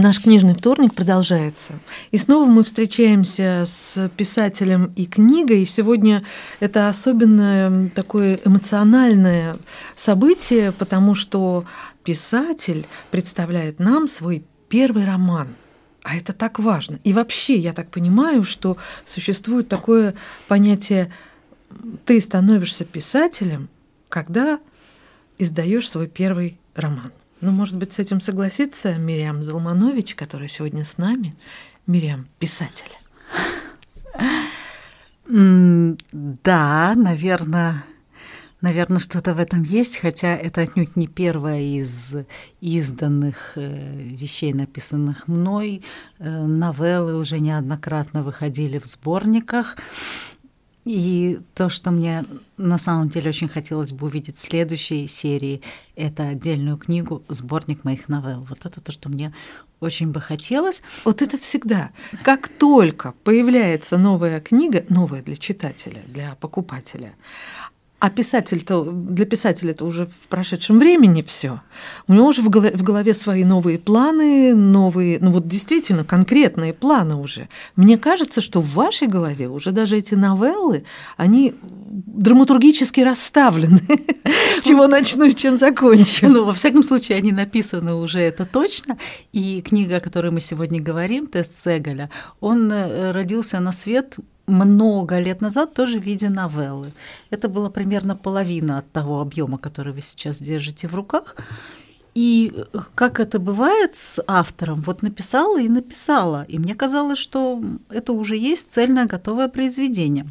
Наш книжный вторник продолжается. И снова мы встречаемся с писателем и книгой. И сегодня это особенное такое эмоциональное событие, потому что писатель представляет нам свой первый роман. А это так важно. И вообще, я так понимаю, что существует такое понятие «ты становишься писателем», когда издаешь свой первый роман. Ну, может быть, с этим согласится Мириам Залманович, которая сегодня с нами. Мириам, писатель. Да, наверное, наверное, что-то в этом есть, хотя это отнюдь не первая из изданных э, вещей, написанных мной. Э, новеллы уже неоднократно выходили в сборниках. И то, что мне на самом деле очень хотелось бы увидеть в следующей серии, это отдельную книгу, сборник моих новелл. Вот это то, что мне очень бы хотелось. Вот это всегда. Как только появляется новая книга, новая для читателя, для покупателя, а писатель-то, для писателя это уже в прошедшем времени все. У него уже в голове, в голове свои новые планы, новые, ну вот действительно конкретные планы уже. Мне кажется, что в вашей голове уже даже эти новеллы, они драматургически расставлены. С чего начну, с чем закончу. Ну, во всяком случае, они написаны уже, это точно. И книга, о которой мы сегодня говорим, «Тест Сегаля», он э, родился на свет много лет назад тоже в виде новеллы. Это была примерно половина от того объема, который вы сейчас держите в руках. И э, как это бывает с автором, вот написала и написала. И мне казалось, что это уже есть цельное готовое произведение.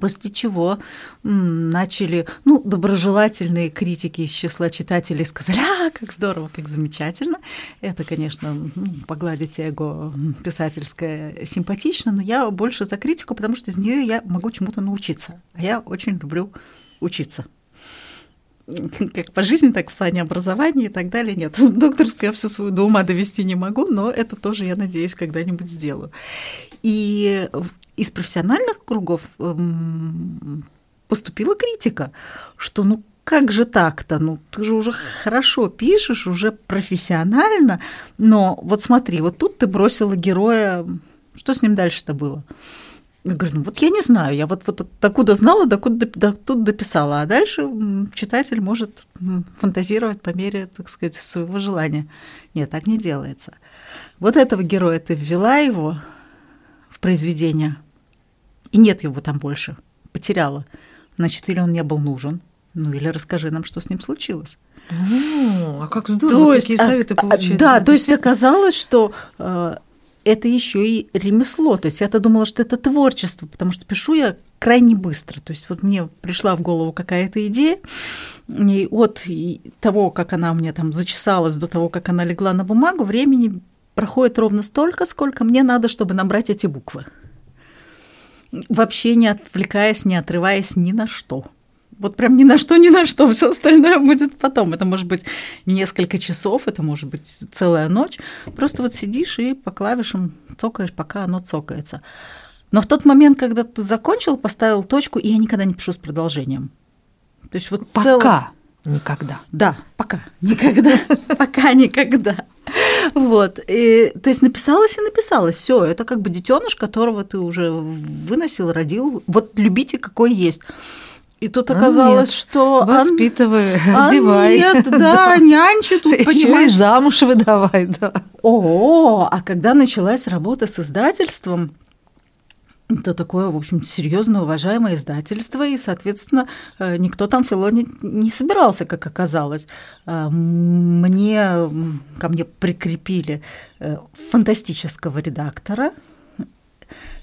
После чего начали, ну, доброжелательные критики из числа читателей сказали, а, как здорово, как замечательно. Это, конечно, погладить эго писательское симпатично, но я больше за критику, потому что из нее я могу чему-то научиться. А я очень люблю учиться как по жизни, так в плане образования и так далее. Нет, докторскую я всю свою до ума довести не могу, но это тоже, я надеюсь, когда-нибудь сделаю. И из профессиональных кругов эм, поступила критика, что ну как же так-то? Ну, ты же уже хорошо пишешь, уже профессионально, но вот смотри, вот тут ты бросила героя, что с ним дальше-то было? Я говорю, ну вот я не знаю, я вот, вот докуда знала, докуда, до, тут дописала, а дальше читатель может фантазировать по мере, так сказать, своего желания. Нет, так не делается. Вот этого героя ты ввела его в произведение – и нет его там больше. Потеряла. Значит, или он не был нужен, ну или расскажи нам, что с ним случилось. О, а как здорово то есть, такие а, советы получать. Да, то есть оказалось, что э, это еще и ремесло. То есть я-то думала, что это творчество, потому что пишу я крайне быстро. То есть вот мне пришла в голову какая-то идея, и от того, как она у меня там зачесалась, до того, как она легла на бумагу, времени проходит ровно столько, сколько мне надо, чтобы набрать эти буквы вообще не отвлекаясь, не отрываясь ни на что. Вот прям ни на что, ни на что, все остальное будет потом. Это может быть несколько часов, это может быть целая ночь. Просто вот сидишь и по клавишам цокаешь, пока оно цокается. Но в тот момент, когда ты закончил, поставил точку, и я никогда не пишу с продолжением. То есть вот пока цел... никогда. Да, пока никогда, пока никогда. Вот. И, то есть написалось и написалось. Все, это как бы детеныш, которого ты уже выносил, родил. Вот любите, какой есть. И тут оказалось, а нет, что воспитывай, а одевай. Нет, да, нянчи тут, понимаешь. и замуж выдавай, да. О, а когда началась работа с издательством, это такое, в общем, серьезно уважаемое издательство, и, соответственно, э, никто там филонить не собирался, как оказалось. Э, мне, ко мне прикрепили э, фантастического редактора,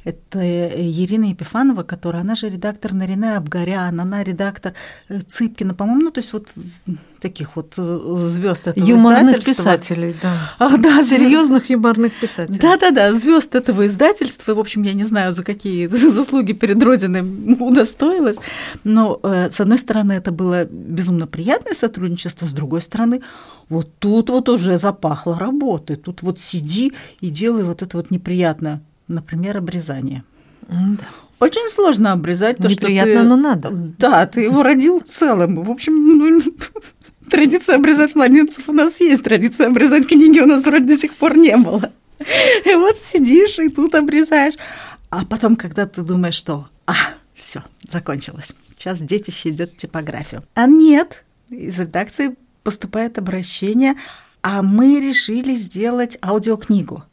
это Ирина Епифанова, которая, она же редактор Нарине Абгарян, она редактор Цыпкина, по-моему, ну, то есть вот таких вот э, звезд этого Юморных писателей, да. А, да, серьезных юморных писателей. Да, да, да, звезд этого издательства. В общем, я не знаю, за какие заслуги перед Родиной удостоилась. Но, э, с одной стороны, это было безумно приятное сотрудничество, с другой стороны, вот тут вот уже запахло работы. Тут вот сиди и делай вот это вот неприятное, например, обрезание. Да. Очень сложно обрезать то, Неприятно, что ты... но надо. Да, ты его родил целым. В общем, ну, Традиция обрезать младенцев у нас есть, традиция обрезать книги у нас вроде до сих пор не было. И вот сидишь и тут обрезаешь. А потом, когда ты думаешь, что а, все, закончилось. Сейчас детище идет в типографию. А нет, из редакции поступает обращение, а мы решили сделать аудиокнигу.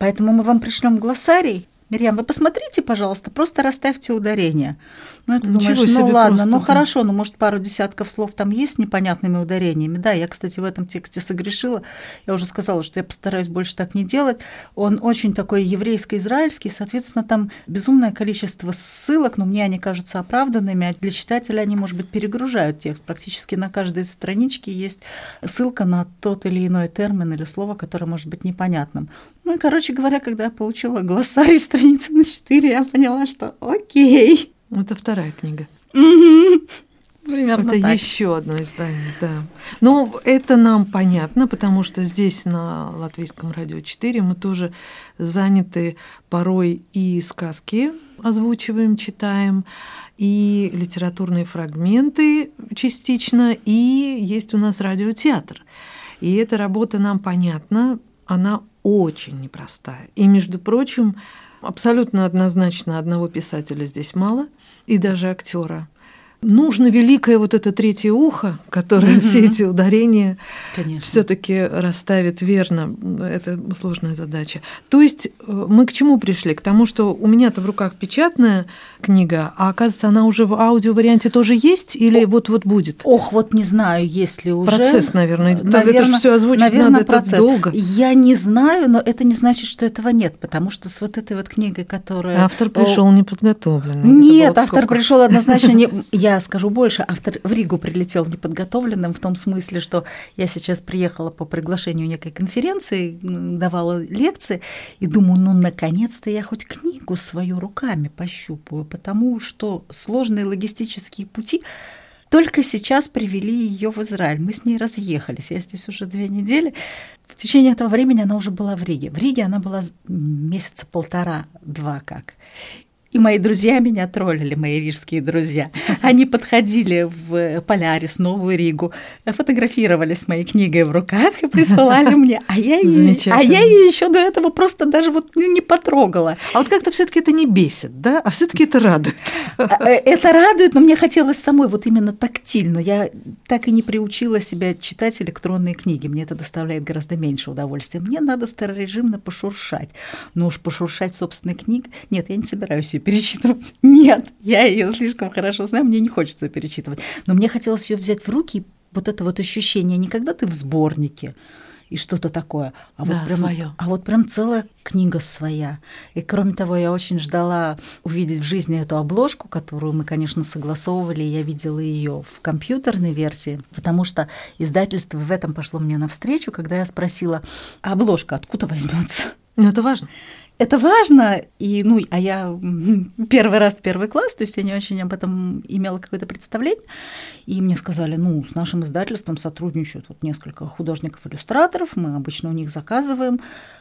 Поэтому мы вам пришлем глоссарий. Мирьям, вы посмотрите, пожалуйста, просто расставьте ударение. Ну, это Ничего думаешь, ну ладно, ну хорошо, ну может пару десятков слов там есть с непонятными ударениями. Да, я, кстати, в этом тексте согрешила. Я уже сказала, что я постараюсь больше так не делать. Он очень такой еврейско-израильский, соответственно, там безумное количество ссылок, но мне они кажутся оправданными, а для читателя они, может быть, перегружают текст. Практически на каждой страничке есть ссылка на тот или иной термин или слово, которое может быть непонятным. Ну и, короче говоря, когда я получила глоссарий страницы на 4, я поняла, что окей. Это вторая книга. Примерно это так. еще одно издание, да. Ну, это нам понятно, потому что здесь на Латвийском радио 4 мы тоже заняты порой и сказки озвучиваем, читаем, и литературные фрагменты частично, и есть у нас радиотеатр. И эта работа нам понятна, она очень непростая. И, между прочим, абсолютно однозначно одного писателя здесь мало – и даже актера. Нужно великое вот это третье ухо, которое mm-hmm. все эти ударения все-таки расставит верно. Это сложная задача. То есть э, мы к чему пришли? К тому, что у меня-то в руках печатная книга, а оказывается, она уже в аудиоварианте тоже есть или вот-вот будет? Ох, вот не знаю, если уже. Процесс, наверное. наверное это же все озвучить наверное, надо, процесс. это долго. Я не знаю, но это не значит, что этого нет, потому что с вот этой вот книгой, которая... Автор пришел неподготовленный. Нет, автор пришел однозначно не... Я скажу больше, автор в Ригу прилетел неподготовленным в том смысле, что я сейчас приехала по приглашению некой конференции, давала лекции, и думаю, ну, наконец-то я хоть книгу свою руками пощупаю, потому что сложные логистические пути только сейчас привели ее в Израиль. Мы с ней разъехались. Я здесь уже две недели. В течение этого времени она уже была в Риге. В Риге она была месяца полтора-два как. И мои друзья меня троллили, мои рижские друзья. Они подходили в Полярис, Новую Ригу, фотографировали с моей книгой в руках и присылали мне. А я ее, а я ее еще до этого просто даже вот не потрогала. А вот как-то все-таки это не бесит, да? А все-таки это радует. А, э, это радует, но мне хотелось самой вот именно тактильно. Я так и не приучила себя читать электронные книги. Мне это доставляет гораздо меньше удовольствия. Мне надо старорежимно пошуршать. Но уж пошуршать собственной книг... Нет, я не собираюсь ее перечитывать. Нет, я ее слишком хорошо знаю, мне не хочется ее перечитывать. Но мне хотелось ее взять в руки, вот это вот ощущение, не когда ты в сборнике, и что-то такое. А да, вот прям, своё. а вот прям целая книга своя. И кроме того, я очень ждала увидеть в жизни эту обложку, которую мы, конечно, согласовывали. Я видела ее в компьютерной версии, потому что издательство в этом пошло мне навстречу, когда я спросила, а обложка откуда возьмется? Ну, это важно это важно, и, ну, а я первый раз первый класс, то есть я не очень об этом имела какое-то представление, и мне сказали, ну, с нашим издательством сотрудничают вот несколько художников-иллюстраторов, мы обычно у них заказываем,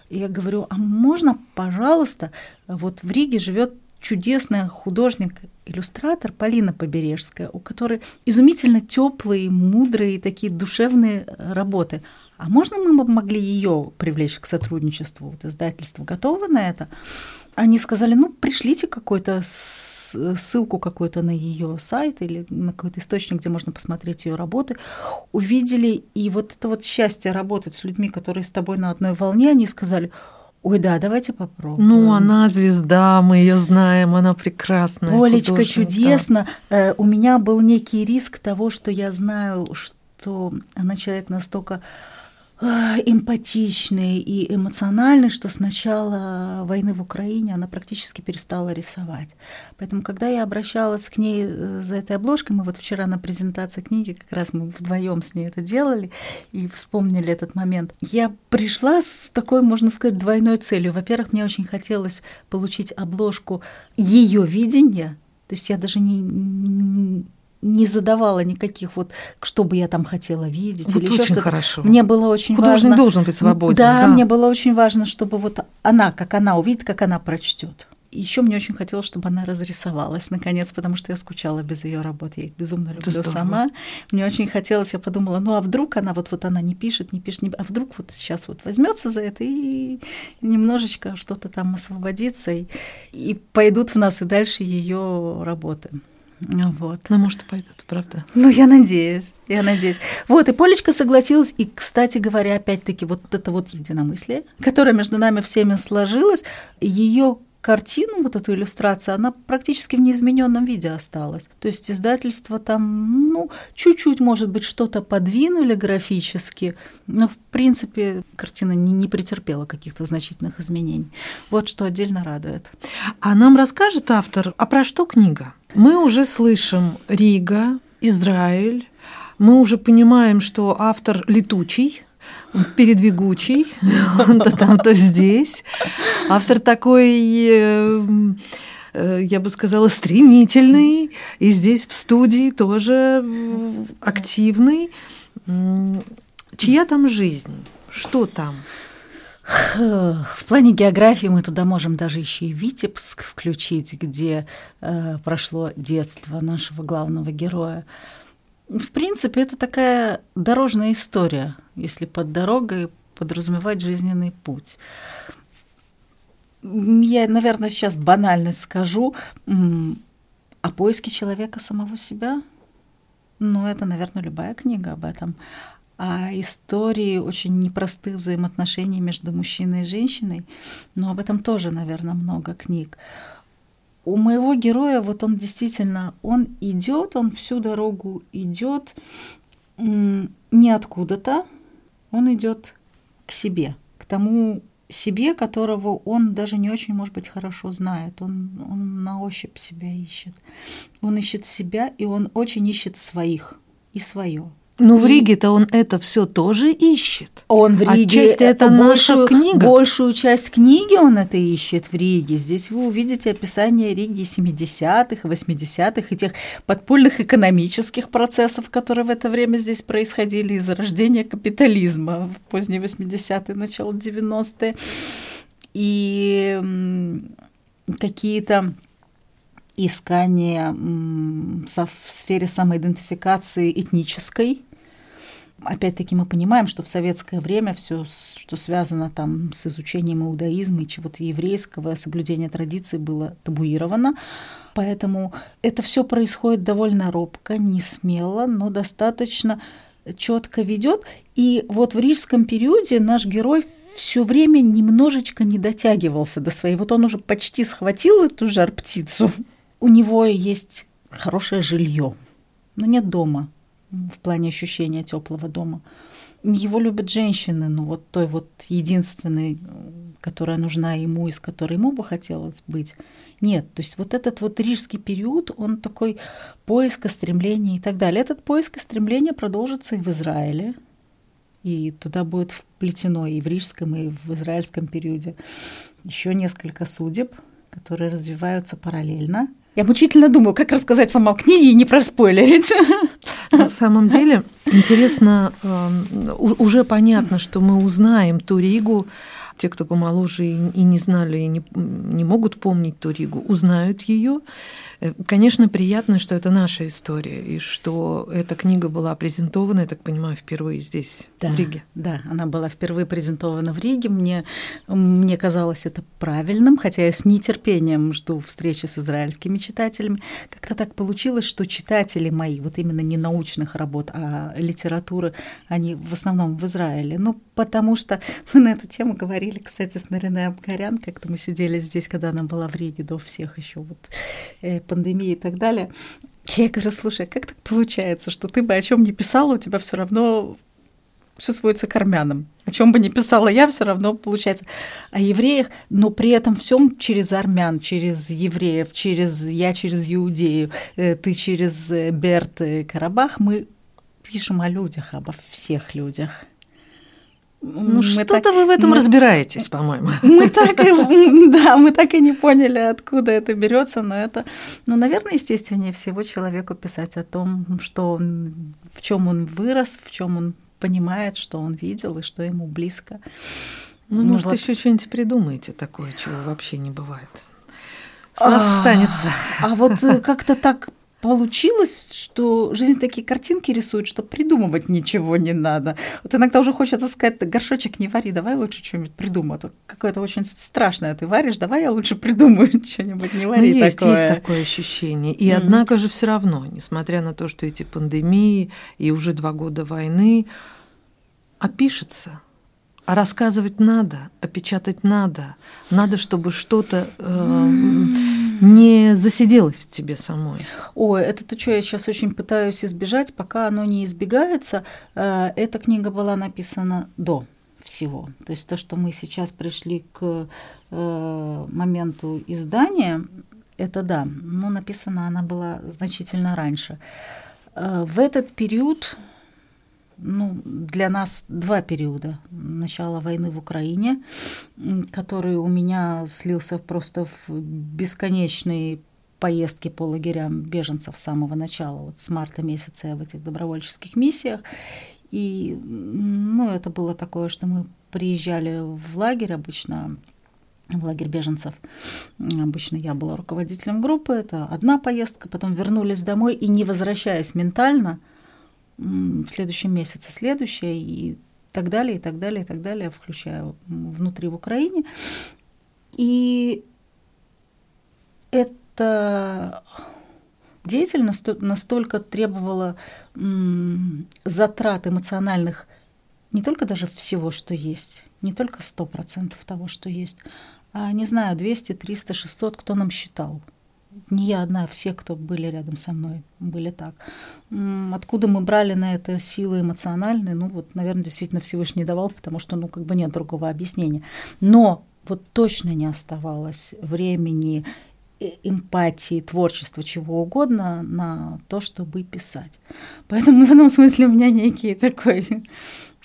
и я говорю, а можно, пожалуйста, вот в Риге живет чудесная художник-иллюстратор Полина Побережская, у которой изумительно теплые, мудрые, такие душевные работы – а можно мы могли ее привлечь к сотрудничеству? Вот издательство готово на это? Они сказали, ну, пришлите какую-то ссылку какую-то на ее сайт или на какой-то источник, где можно посмотреть ее работы. Увидели, и вот это вот счастье работать с людьми, которые с тобой на одной волне, они сказали, Ой, да, давайте попробуем. Ну, она звезда, мы ее знаем, она прекрасная. Полечка чудесно. Да. Э, у меня был некий риск того, что я знаю, что она человек настолько эмпатичный и эмоциональный, что с начала войны в Украине она практически перестала рисовать. Поэтому, когда я обращалась к ней э, за этой обложкой, мы вот вчера на презентации книги как раз мы вдвоем с ней это делали и вспомнили этот момент. Я пришла с такой, можно сказать, двойной целью. Во-первых, мне очень хотелось получить обложку ее видения, то есть я даже не не задавала никаких вот, что бы я там хотела видеть вот или еще что-то. хорошо. Мне было очень Художник важно. должен быть свободен. Да, да, мне было очень важно, чтобы вот она, как она увидит, как она прочтет. еще мне очень хотелось, чтобы она разрисовалась наконец, потому что я скучала без ее работ. Я их безумно люблю здорово. сама. Мне очень хотелось, я подумала, ну а вдруг она вот, вот она не пишет, не пишет, не... а вдруг вот сейчас вот возьмется за это и немножечко что-то там освободится, и, и пойдут в нас и дальше ее работы. Вот. Ну, может, и пойдут, правда. Ну, я надеюсь, я надеюсь. Вот, и Полечка согласилась, и, кстати говоря, опять-таки, вот это вот единомыслие, которое между нами всеми сложилось, ее картину, вот эту иллюстрацию, она практически в неизмененном виде осталась. То есть издательство там, ну, чуть-чуть, может быть, что-то подвинули графически, но, в принципе, картина не, не претерпела каких-то значительных изменений. Вот что отдельно радует. А нам расскажет автор, а про что книга? Мы уже слышим Рига, Израиль, мы уже понимаем, что автор летучий, передвигучий, то там, то здесь. Автор такой, э, э, я бы сказала, стремительный, и здесь в студии тоже активный. Чья там жизнь? Что там? В плане географии мы туда можем даже еще и Витебск включить, где э, прошло детство нашего главного героя. В принципе, это такая дорожная история, если под дорогой подразумевать жизненный путь. Я, наверное, сейчас банально скажу о поиске человека самого себя. Ну, это, наверное, любая книга об этом истории очень непростых взаимоотношений между мужчиной и женщиной, но об этом тоже, наверное, много книг. У моего героя вот он действительно, он идет, он всю дорогу идет не откуда-то, он идет к себе, к тому себе, которого он даже не очень, может быть, хорошо знает. Он, он на ощупь себя ищет. Он ищет себя, и он очень ищет своих и свое. Ну, в Риге-то он это все тоже ищет. Он в Риге. Отчасти это большую, наша книга. Большую часть книги он это ищет в Риге. Здесь вы увидите описание Риги 70-х, 80-х и тех подпольных экономических процессов, которые в это время здесь происходили из зарождения капитализма в поздние 80-е, начало 90-е. И какие-то искания в сфере самоидентификации этнической, опять-таки мы понимаем, что в советское время все, что связано там с изучением иудаизма и чего-то еврейского, соблюдение традиций было табуировано. Поэтому это все происходит довольно робко, не смело, но достаточно четко ведет. И вот в рижском периоде наш герой все время немножечко не дотягивался до своей. Вот он уже почти схватил эту жар птицу. У него есть хорошее жилье, но нет дома в плане ощущения теплого дома. Его любят женщины, но вот той вот единственной, которая нужна ему и с которой ему бы хотелось быть, нет. То есть вот этот вот рижский период, он такой поиска, стремления и так далее. Этот поиск и стремление продолжится и в Израиле, и туда будет вплетено и в рижском, и в израильском периоде еще несколько судеб, которые развиваются параллельно. Я мучительно думаю, как рассказать вам о книге и не проспойлерить. На самом деле интересно, эм, уже понятно, что мы узнаем ту Ригу, те, кто помоложе и не знали, и не, не могут помнить ту Ригу, узнают ее. Э, конечно, приятно, что это наша история, и что эта книга была презентована, я так понимаю, впервые здесь, да, в Риге. Да, она была впервые презентована в Риге. Мне, мне казалось это правильным, хотя я с нетерпением жду встречи с израильскими читателями. Как-то так получилось, что читатели мои, вот именно не научных работ, а литературы, они в основном в Израиле. Ну, потому что мы на эту тему говорили говорили, кстати, с Нариной Абгарян, как-то мы сидели здесь, когда она была в Риге до всех еще вот э, пандемии и так далее. Я говорю, слушай, а как так получается, что ты бы о чем не писала, у тебя все равно все сводится к армянам. О чем бы ни писала я, все равно получается о евреях, но при этом всем через армян, через евреев, через я через Иудею, э, ты через э, Берт Карабах, мы пишем о людях, обо всех людях. Ну, что-то так, вы в этом мы, разбираетесь, по-моему. Мы так и, да, мы так и не поняли, откуда это берется, но это, ну, наверное, естественнее всего человеку писать о том, что он, в чем он вырос, в чем он понимает, что он видел и что ему близко. Ну, ну может, вот. еще что-нибудь придумаете такое, чего вообще не бывает. с вас а, останется. А вот э, как-то так получилось, что жизнь такие картинки рисует, что придумывать ничего не надо. Вот иногда уже хочется сказать, горшочек не вари, давай лучше что-нибудь придумай. А какое-то очень страшное ты варишь, давай я лучше придумаю что-нибудь, не вари ну, есть, такое. Есть такое ощущение. И mm-hmm. однако же все равно, несмотря на то, что эти пандемии и уже два года войны, опишется – а рассказывать надо, опечатать надо. Надо, чтобы что-то э, не засиделось в тебе самой. Ой, это то, что я сейчас очень пытаюсь избежать, пока оно не избегается. Э, эта книга была написана до всего. То есть то, что мы сейчас пришли к э, моменту издания, это да, но написана она была значительно раньше. Э, в этот период ну, для нас два периода. Начало войны в Украине, который у меня слился просто в бесконечные поездки по лагерям беженцев с самого начала. Вот с марта месяца я в этих добровольческих миссиях. И ну, это было такое, что мы приезжали в лагерь обычно, в лагерь беженцев. Обычно я была руководителем группы, это одна поездка, потом вернулись домой и не возвращаясь ментально – в следующем месяце следующее и так далее, и так далее, и так далее, включая внутри в Украине. И эта деятельность настолько требовала затрат эмоциональных не только даже всего, что есть, не только 100% того, что есть, а, не знаю, 200, 300, 600, кто нам считал – не я одна, все, кто были рядом со мной, были так. Откуда мы брали на это силы эмоциональные? Ну, вот, наверное, действительно Всевышний давал, потому что, ну, как бы нет другого объяснения. Но вот точно не оставалось времени, э, эмпатии, творчества, чего угодно на то, чтобы писать. Поэтому в этом смысле у меня некий такой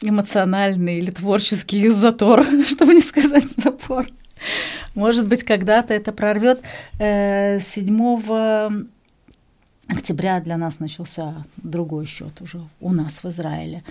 эмоциональный или творческий затор, чтобы не сказать запор. Может быть, когда-то это прорвет. 7 э, октября для нас начался другой счет уже у нас в Израиле.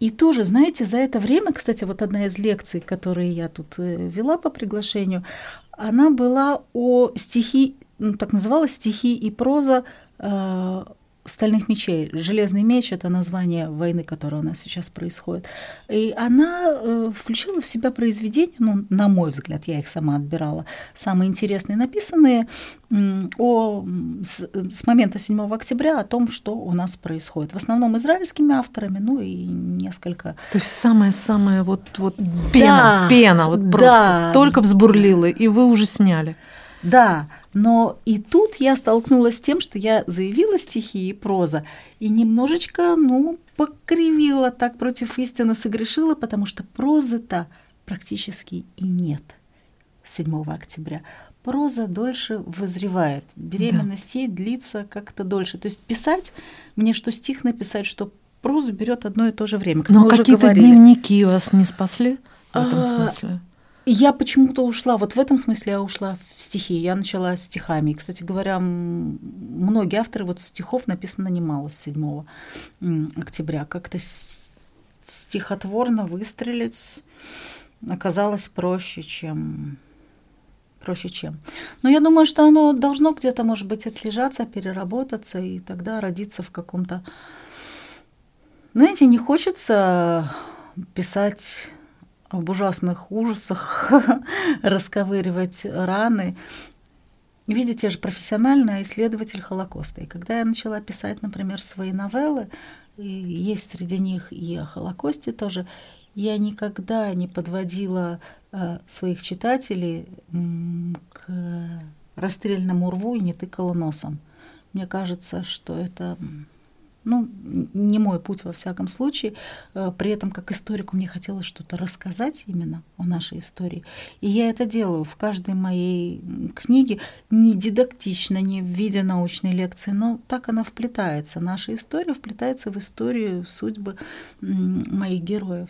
И тоже, знаете, за это время, кстати, вот одна из лекций, которые я тут э, вела по приглашению, она была о стихи, ну, так называлась стихи и проза э, стальных мечей. Железный меч это название войны, которая у нас сейчас происходит. И она э, включила в себя произведения, ну, на мой взгляд, я их сама отбирала, самые интересные, написанные э, о, с, с момента 7 октября о том, что у нас происходит. В основном израильскими авторами, ну и несколько. То есть самое-самое вот, вот пена, да, пена, вот просто да. только взбурлила, и вы уже сняли. Да, но и тут я столкнулась с тем, что я заявила стихи и проза, и немножечко, ну, покривила так против истины, согрешила, потому что прозы-то практически и нет 7 октября. Проза дольше вызревает, беременность да. ей длится как-то дольше. То есть писать, мне что стих написать, что прозу берет одно и то же время. Как Но какие-то дневники вас не спасли в этом а, смысле? Я почему-то ушла, вот в этом смысле я ушла в стихи. Я начала стихами. И, кстати говоря, многие авторы вот стихов написано немало с 7 октября. Как-то стихотворно выстрелить оказалось проще, чем проще чем. Но я думаю, что оно должно где-то, может быть, отлежаться, переработаться и тогда родиться в каком-то... Знаете, не хочется писать об ужасных ужасах, расковыривать раны. Видите, я же профессиональный исследователь Холокоста. И когда я начала писать, например, свои новеллы, и есть среди них и о Холокосте тоже, я никогда не подводила э, своих читателей э, к расстрельному рву и не тыкала носом. Мне кажется, что это ну, не мой путь во всяком случае. Э, при этом, как историку, мне хотелось что-то рассказать именно о нашей истории. И я это делаю в каждой моей книге, не дидактично, не в виде научной лекции, но так она вплетается. Наша история вплетается в историю, судьбы моих героев.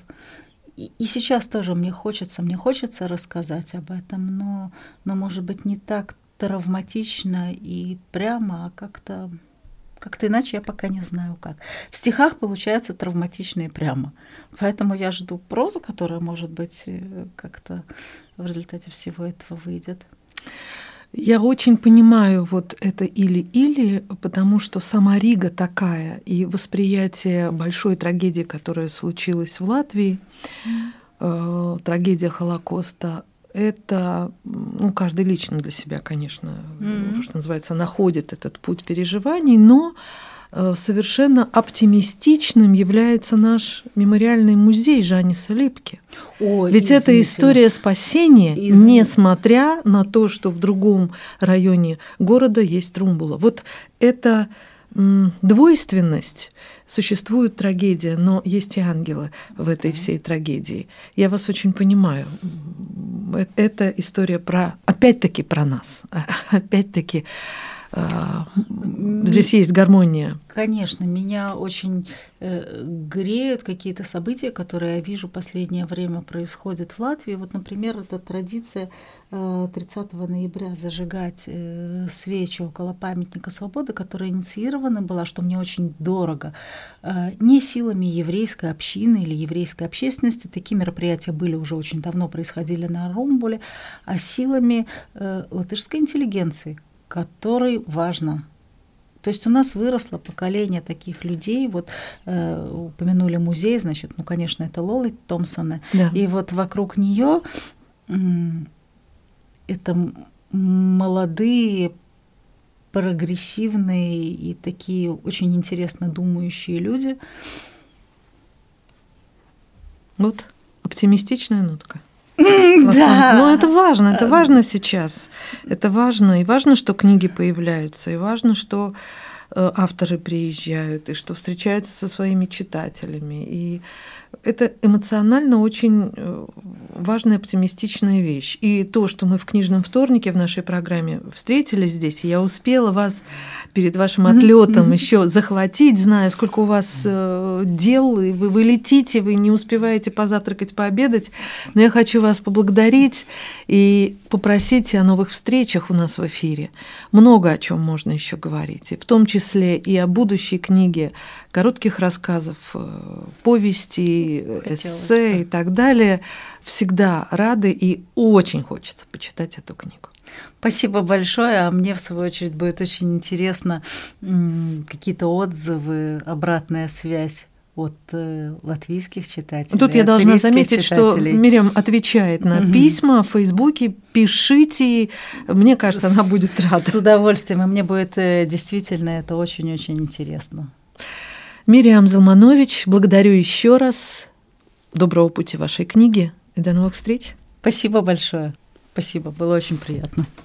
И сейчас тоже мне хочется, мне хочется рассказать об этом, но, но может быть, не так травматично и прямо, а как-то как-то иначе я пока не знаю как. В стихах получается травматично прямо. Поэтому я жду прозу, которая, может быть, э, как-то в результате всего этого выйдет. Я очень понимаю вот это или-или, потому что сама Рига такая, и восприятие большой трагедии, которая случилась в Латвии, э, трагедия Холокоста, это, ну, каждый лично для себя, конечно, mm-hmm. что называется, находит этот путь переживаний, но Э, совершенно оптимистичным является наш мемориальный музей Жаниса Липки. Ой, Ведь это история спасения, Извините. несмотря на то, что в другом районе города есть Трумбула. Вот эта двойственность существует трагедия, но есть и ангелы в этой всей трагедии. Я вас очень понимаю. Э, это история про, опять-таки, про нас. Опять-таки, здесь есть гармония. Конечно, меня очень э, греют какие-то события, которые я вижу последнее время происходят в Латвии. Вот, например, эта традиция 30 э, ноября зажигать э, свечи около памятника свободы, которая инициирована была, что мне очень дорого, не силами еврейской общины или еврейской общественности. Такие мероприятия были уже очень давно, происходили на Румбуле, а силами латышской интеллигенции, которой важно. То есть у нас выросло поколение таких людей. Вот э, упомянули музей, значит, ну, конечно, это Лолы Томпсона. Да. И вот вокруг нее э, это молодые, прогрессивные и такие очень интересно думающие люди. Вот оптимистичная нотка. Да. Но это важно, это важно сейчас. Это важно. И важно, что книги появляются, и важно, что э, авторы приезжают, и что встречаются со своими читателями. И это эмоционально очень э, важная, оптимистичная вещь. И то, что мы в книжном вторнике в нашей программе встретились здесь, я успела вас перед вашим отлетом еще захватить, зная, сколько у вас э, дел, и вы, вы летите, вы не успеваете позавтракать, пообедать. Но я хочу вас поблагодарить и попросить о новых встречах у нас в эфире. Много о чем можно еще говорить, и в том числе и о будущей книге коротких рассказов, э, повести, эссе и так далее. Всегда рады и очень хочется почитать эту книгу. Спасибо большое. А мне, в свою очередь, будет очень интересно какие-то отзывы, обратная связь от э, латвийских читателей. Тут я должна заметить, читателей. что Мирям отвечает на угу. письма в Фейсбуке. Пишите, мне кажется, она будет рада. С удовольствием, и мне будет э, действительно это очень-очень интересно. Мириам Залманович, благодарю еще раз. Доброго пути вашей книги и до новых встреч. Спасибо большое. Спасибо, было очень приятно.